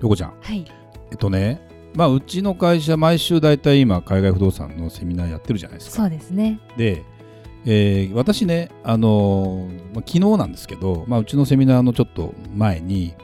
どこちゃん。はい。えっとねまあうちの会社毎週だいたい今海外不動産のセミナーやってるじゃないですか。そうですね。で、えー私ね、あのーまあ、昨日なんですけど、まあ、うちのセミナーのちょっと前に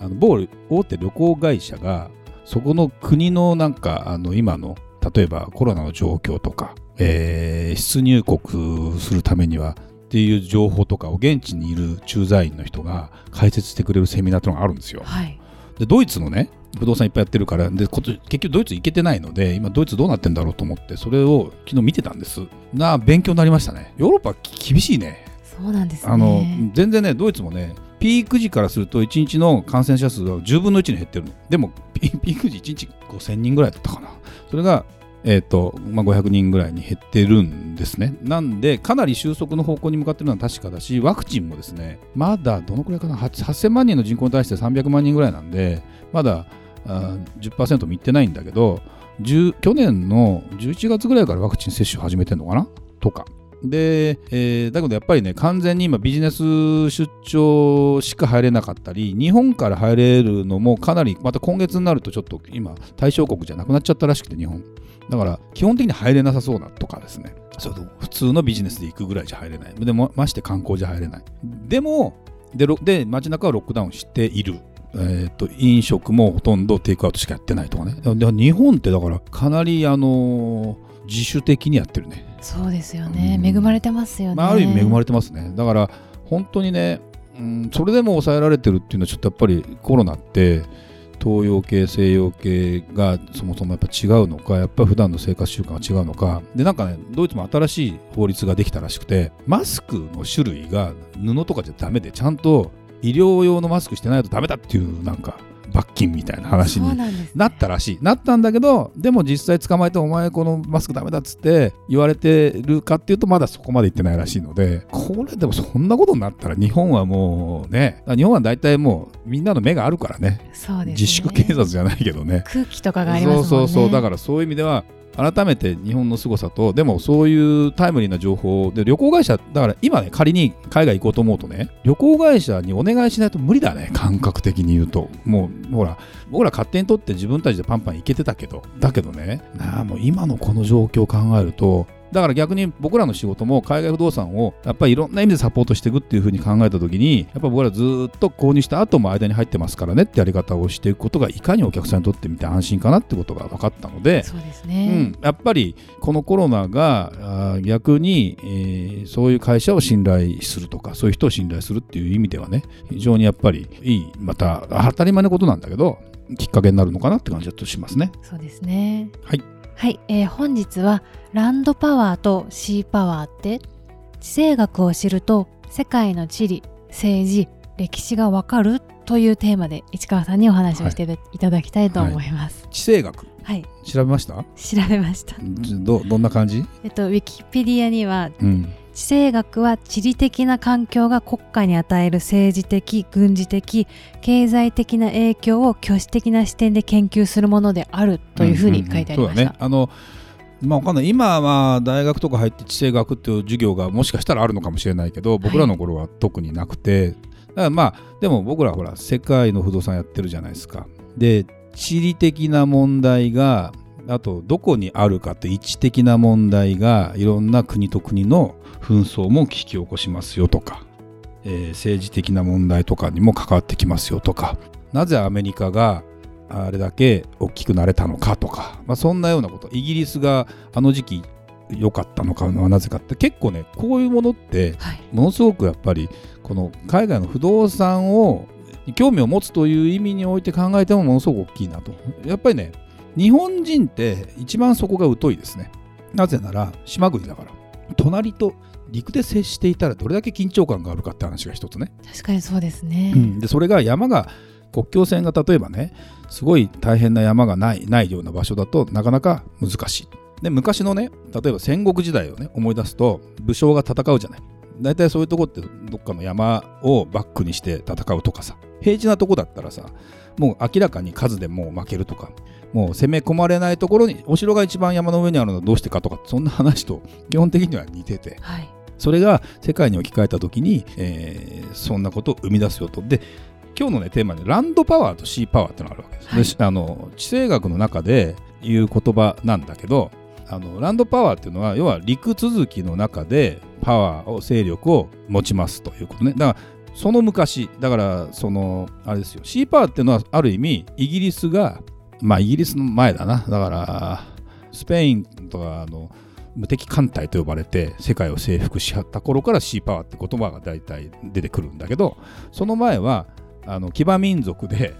あの某大手旅行会社がそこの国のなんかあの今の例えばコロナの状況とか、えー出入国するためにはっていう情報とかを現地にいる駐在員の人が解説してくれるセミナーというのがあるんですよ。はいでドイツのね不動産いっぱいやってるからでこと結局ドイツ行けてないので今ドイツどうなってんだろうと思ってそれを昨日見てたんです。な勉強になりましたね。ヨーロッパき厳しいね。そうなんですね。あの全然ねドイツもねピーク時からすると1日の感染者数は10分の1に減ってるの。でもピピーク時1日5000人ぐらいだったかな。それがえーとまあ、500人ぐらいに減ってるんですね。なんで、かなり収束の方向に向かってるのは確かだし、ワクチンもですね、まだどのくらいかな、8000万人の人口に対して300万人ぐらいなんで、まだあ10%もいってないんだけど、去年の11月ぐらいからワクチン接種始めてるのかな？とか。で、えーだけどやっぱりね、完全に今ビジネス出張しか入れなかったり、日本から入れるのもかなり、また今月になるとちょっと今、対象国じゃなくなっちゃったらしくて、日本。だから基本的に入れなさそうなとかですね。その普通のビジネスで行くぐらいじゃ入れない。でもまして観光じゃ入れない。でも、で、ろで街中はロックダウンしている。えー、と飲食もほとんどテイクアウトしかやってないとかね。で日本ってだからかなり、あのー自主的にやってるね。そうですよね、うん恵まれてますよね、まあ、ある意味恵まれてますね。だから本当にね、うん、それでも抑えられてるっていうのはちょっとやっぱりコロナって東洋系西洋系がそもそもやっぱ違うのかやっぱり普段の生活習慣が違うのかでなんかねドイツも新しい法律ができたらしくてマスクの種類が布とかじゃダメでちゃんと医療用のマスクしてないとダメだっていうなんか罰金みたいな話になったらしい。なったんだけどでも実際捕まえてお前このマスクダメだっつって言われてるかっていうとまだそこまで言ってないらしいのでこれでもそんなことになったら日本はもうね日本は大体もうみんなの目があるからね。そうですね。自粛警察じゃないけどね。空気とかがありますもんね。そうそうそう。だからそういう意味では改めて日本の凄さとでもそういうタイムリーな情報で旅行会社だから今ね仮に海外行こうと思うとね旅行会社にお願いしないと無理だね感覚的に言うと。もうほら僕ら勝手に取って自分たちでパンパン行けてたけどだけどね。なあもう今のこの状況を考えるとだから逆に僕らの仕事も海外不動産をやっぱりいろんな意味でサポートしていくっていうふうに考えた時にやっぱ僕らずっと購入した後も間に入ってますからねってやり方をしていくことがいかにお客さんにとってみて安心かなってことが分かったので、そうですうね、ん、やっぱりこのコロナが逆に、えーそういう会社を信頼するとかそういう人を信頼するっていう意味ではね非常にやっぱりいいまた当たり前のことなんだけどきっかけになるのかなって感じがちょっとしますね。そうですねはいはい、えー本日はランドパワーとシーパワーって地政学を知ると世界の地理政治歴史がわかるというテーマで市川さんにお話をしていただきたいと思います。地政学？はい、調べました？調べました。どどんな感じ、えっとウィキペディアにはうん、地政学は地理的な環境が国家に与える政治的軍事的経済的な影響を挙手的な視点で研究するものであるというふうに書いてありました、うんうんうんそうだね。あのまあ、わかんない。今は大学とか入って地政学っていう授業がもしかしたらあるのかもしれないけど僕らの頃は特になくて、だからまあでも僕らほら世界の不動産やってるじゃないですか。で地理的な問題があとどこにあるかって位置的な問題がいろんな国と国の紛争も引き起こしますよとか、えー政治的な問題とかにも関わってきますよとかなぜアメリカがあれだけ大きくなれたのかとか、まあ、そんなようなこと。イギリスがあの時期良かったのかはなぜかって結構ねこういうものってはい。ものすごくやっぱりこの海外の不動産を興味を持つという意味において考えてもものすごく大きいなと。やっぱりね日本人って一番そこが疎いですね。なぜなら島国だから。隣と陸で接していたらどれだけ緊張感があるかって話が一つね、確かにそうですね、うん。でそれが山が国境線が例えばねすごい大変な山がないないような場所だとなかなか難しい。で昔のね例えば戦国時代をね思い出すと武将が戦うじゃない。大体そういうとこってどっかの山をバックにして戦うとかさ平地なとこだったらさもう明らかに数でもう負けるとかもう攻め込まれないところにお城が一番山の上にあるのはどうしてかとかそんな話と基本的には似てて、はい、それが世界に置き換えた時に、えー、そんなことを生み出すよと。で今日のねテーマでランドパワーとシーパワーってのがあるわけです、はい、であの地政学の中で言う言葉なんだけどあのランドパワーっていうのは要は陸続きの中でパワーを勢力を持ちますということね。だからその昔だからそのあれですよ。シーパワーっていうのはある意味イギリスがまあイギリスの前だな。だからスペインとかあの無敵艦隊と呼ばれて世界を征服しはった頃からシーパワーって言葉が大体出てくるんだけどその前はあの騎馬民族で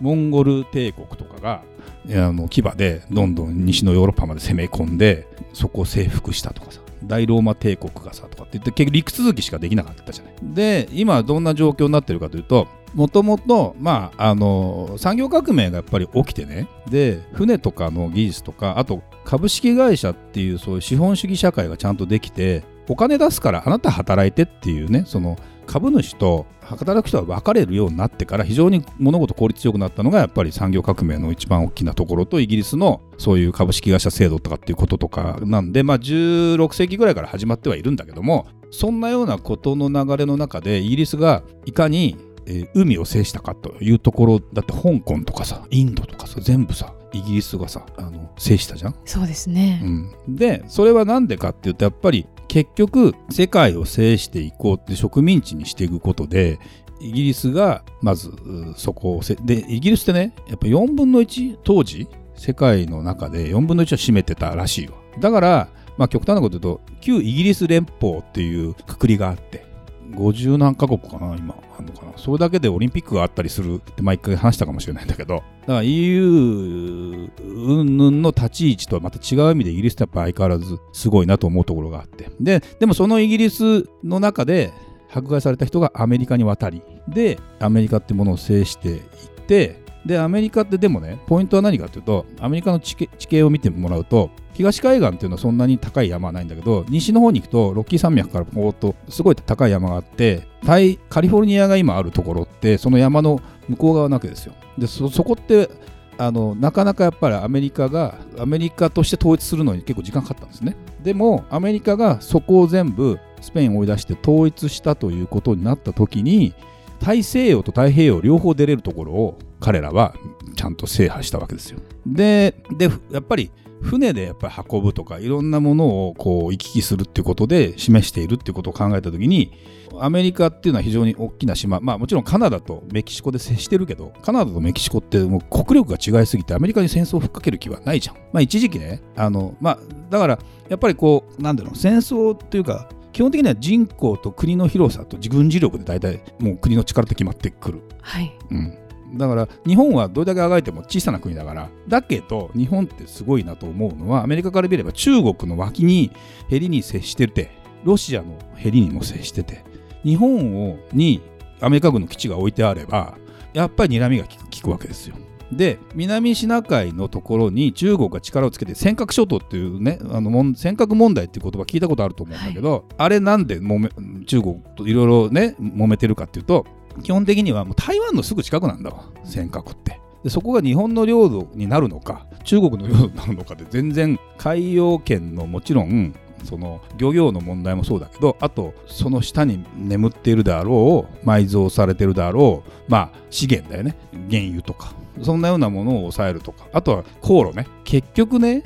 モンゴル帝国とかがあの牙でどんどん西のヨーロッパまで攻め込んでそこを征服したとかさ。大ローマ帝国がさとかって言って結局陸続きしかできなかったじゃない。で今どんな状況になってるかというともともと、まあ、あの産業革命がやっぱり起きてねで船とかの技術とかあと株式会社っていうそういう資本主義社会がちゃんとできてお金出すからあなた働いてっていうねその株主と働く人は分かれるようになってから非常に物事効率よくなったのがやっぱり産業革命の一番大きなところとイギリスのそういう株式会社制度とかっていうこととかなんでまあ16世紀ぐらいから始まってはいるんだけどもそんなようなことの流れの中でイギリスがいかに、海を制したかというところだって香港とかさインドとかさ全部さイギリスがさあの制したじゃん？そうですね、うん、でそれは何でかっていうとやっぱり結局世界を制していこうって植民地にしていくことでイギリスがまずそこをせでイギリスってねやっぱ4分の1当時世界の中で4分の1を占めてたらしいわ。だからまあ極端なこと言うと旧イギリス連邦っていうくくりがあって50何カ国かな今あるのかな。それだけでオリンピックがあったりするって毎回話したかもしれないんだけど。だから EU 云々の立ち位置とはまた違う意味でイギリスってやっぱ相変わらずすごいなと思うところがあって。ででもそのイギリスの中で迫害された人がアメリカに渡りでアメリカってものを制していってでアメリカってでもねポイントは何かというとアメリカの地形を見てもらうと東海岸っていうのはそんなに高い山はないんだけど西の方に行くとロッキー山脈からポーっとすごい高い山があってカリフォルニアが今あるところってその山の向こう側なわけですよ。でそこってあのなかなかやっぱりアメリカがアメリカとして統一するのに結構時間かかったんですね。でもアメリカがそこを全部スペインを追い出して統一したということになった時に大西洋と太平洋両方出れるところを彼らはちゃんと制覇したわけですよ。ででやっぱり船でやっぱり運ぶとかいろんなものをこう行き来するっていうことで示しているっていうことを考えた時にアメリカっていうのは非常に大きな島まあもちろんカナダとメキシコで接してるけどカナダとメキシコってもう国力が違いすぎてアメリカに戦争をふっかける気はないじゃん。まあ一時期ねあのまあだからやっぱりこうなんだろう戦争っていうか基本的には人口と国の広さと軍事力で大体もう国の力って決まってくる。はい、うんだから日本はどれだけあがいても小さな国だからだけど日本ってすごいなと思うのはアメリカから見れば中国の脇にヘリに接しててロシアのヘリにも接してて日本をにアメリカ軍の基地が置いてあればやっぱり睨みが効くわけですよ。で南シナ海のところに中国が力をつけて尖閣諸島っていうねあの尖閣問題っていう言葉聞いたことあると思うんだけど、はい、あれなんでもめ中国といろいろね揉めてるかっていうと基本的にはもう台湾のすぐ近くなんだわ尖閣って。でそこが日本の領土になるのか中国の領土になるのかで全然海洋圏のもちろんその漁業の問題もそうだけどあとその下に眠っているであろう埋蔵されてるであろうまあ資源だよね。原油とか。そんなようなものを抑えるとか。あとは航路ね。結局ね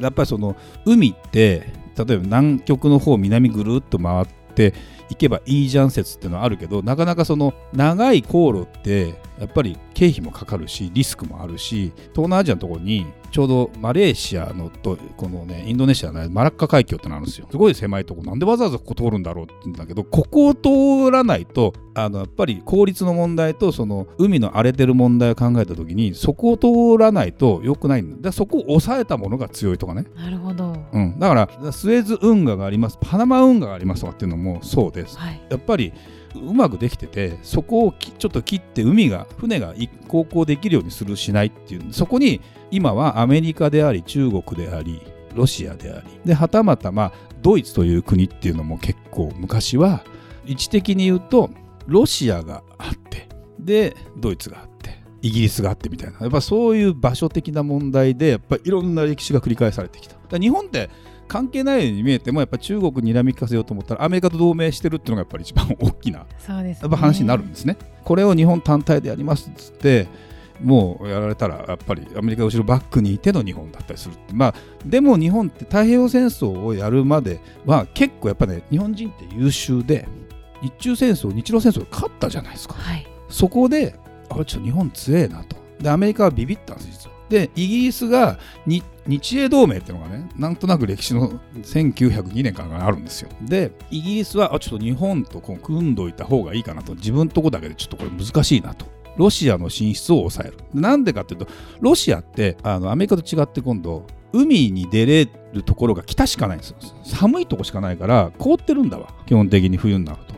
やっぱりその海って例えば南極の方南ぐるっと回ってていけばいいじゃん説っていうのはあるけどなかなかその長い航路ってやっぱり経費もかかるしリスクもあるし東南アジアのところにちょうどマレーシアのとこのねインドネシアのマラッカ海峡ってのあるんですよ。すごい狭いとこなんでわざわざここ通るんだろうって言うんだけどここを通らないとあのやっぱり効率の問題とその海の荒れてる問題を考えた時にそこを通らないと良くないんだ。そこを抑えたものが強いとかね。なるほど、うん、だからスエズ運河がありますパナマ運河がありますとかっていうのもそうです、はい、やっぱりうまくできててそこをちょっと切って海が船が航行できるようにするしないっていうそこに今はアメリカであり中国でありロシアでありではたまたまドイツという国っていうのも結構昔は位置的に言うとロシアがあってでドイツがあってイギリスがあってみたいな。やっぱそういう場所的な問題でやっぱいろんな歴史が繰り返されてきた。日本って関係ないように見えてもやっぱ中国にらみ聞かせようと思ったらアメリカと同盟してるっていうのがやっぱり一番大きなそうです、ね、やっぱ話になるんですね。これを日本単体でやりますっつってもうやられたらやっぱりアメリカが後ろバックにいての日本だったりするまあでも日本って太平洋戦争をやるまでは結構やっぱね日本人って優秀で日中戦争日露戦争勝ったじゃないですか、はい、そこであちょっと日本強えなと。でアメリカはビビったんです実は。でイギリスが日日英同盟っていうのがねなんとなく歴史の1902年からあるんですよ。でイギリスはあちょっと日本とこう組んどいた方がいいかなと。自分のとこだけでちょっとこれ難しいなと。ロシアの進出を抑える。なんでかっていうとロシアってあのアメリカと違って今度海に出れるところが北しかないんですよ。寒いとこしかないから凍ってるんだわ。基本的に冬になると、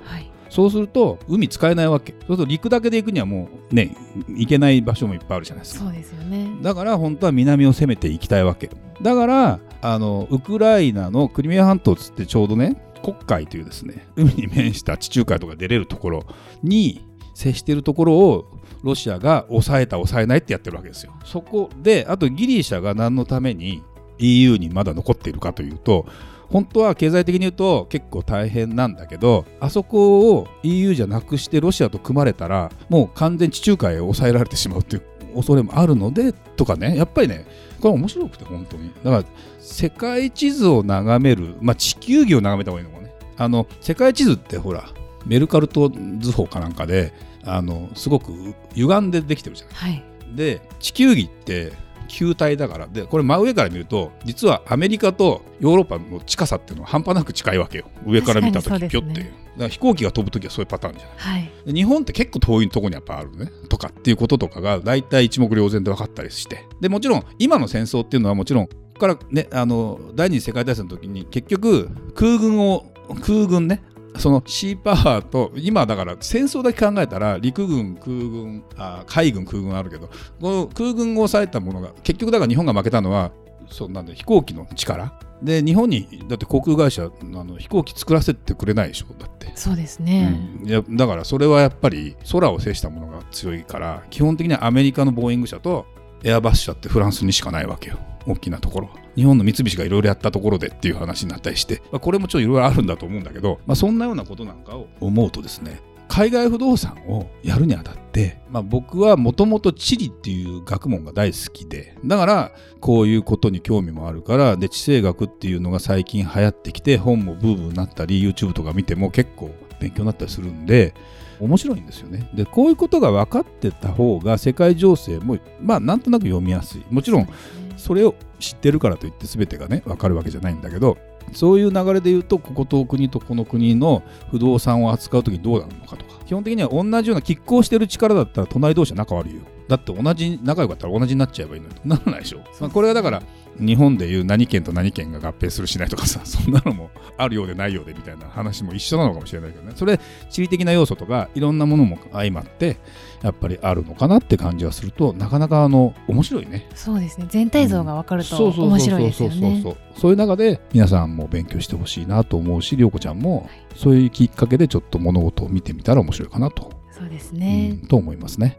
そうすると海使えないわけ。そうすると陸だけで行くにはもうね行けない場所もいっぱいあるじゃないですか。そうですよね。だから本当は南を攻めていきたいわけ。だからあのウクライナのクリミア半島つってちょうどね黒海というですね海に面した地中海とか出れるところに接しているところをロシアが抑えた抑えないってやってるわけですよ。そこであとギリシャが何のために EU にまだ残っているかというと本当は経済的に言うと結構大変なんだけどあそこを EU じゃなくしてロシアと組まれたらもう完全地中海を抑えられてしまうっていう恐れもあるのでとかね。やっぱりねこれ面白くて本当に。だから世界地図を眺めるまあ地球儀を眺めた方がいいのかね。あの世界地図ってほらメルカルト図法かなんかであのすごく歪んでできてるじゃない、はい、で地球儀って球体だから。でこれ真上から見ると実はアメリカとヨーロッパの近さっていうのは半端なく近いわけよ。上から見た時ピョって。いう。だから飛行機が飛ぶ時はそういうパターンじゃない、はい、日本って結構遠いところにやっぱあるね。とかっていうこととかが大体一目瞭然で分かったりして。でもちろん今の戦争っていうのはもちろんここからねあの第二次世界大戦の時に結局空軍を空軍ねそのシーパワーと今だから戦争だけ考えたら陸軍空軍あ海軍空軍あるけどこの空軍を抑えたものが結局だから日本が負けたのはそうなんで飛行機の力。で日本にだって航空会社あの飛行機作らせてくれないでしょだって。そうですね、うん、いやだからそれはやっぱり空を制したものが強いから基本的にはアメリカのボーイング社とエアバス社ってフランスにしかないわけよ。大きなところ日本の三菱がいろいろやったところでっていう話になったりして、まあ、これもちょっといろいろあるんだと思うんだけど、まあ、そんなようなことなんかを思うとですね海外不動産をやるにあたって、まあ、僕はもともと地理っていう学問が大好きでだからこういうことに興味もあるからで地政学っていうのが最近流行ってきて本もブームになったり YouTube とか見ても結構勉強になったりするんで面白いんですよね。でこういうことが分かってた方が世界情勢もまあなんとなく読みやすい。もちろんそれを知ってるからといって全てがね分かるわけじゃないんだけどそういう流れで言うとここと国とこの国の不動産を扱う時にどうなるのかとか基本的には同じような拮抗してる力だったら隣同士は仲悪いよ。だって同じ仲良かったら同じになっちゃえばいいのに。ならないでしょ、まあ、これはだから日本でいう何県と何県が合併するしないとかさそんなのもあるようでないようでみたいな話も一緒なのかもしれないけどね。それ地理的な要素とかいろんなものも相まってやっぱりあるのかなって感じがするとなかなかあの面白いね。そうですね。全体像が分かると面白いですよね。そういう中で皆さんも勉強してほしいなと思うし涼子ちゃんもそういうきっかけでちょっと物事を見てみたら面白いかなと。そうですね、うん、と思いますね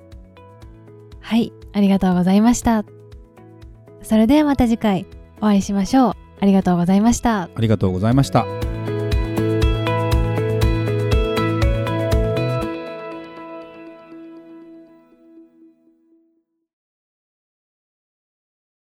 はいありがとうございました。それではまた次回お会いしましょう。ありがとうございました。ありがとうございました。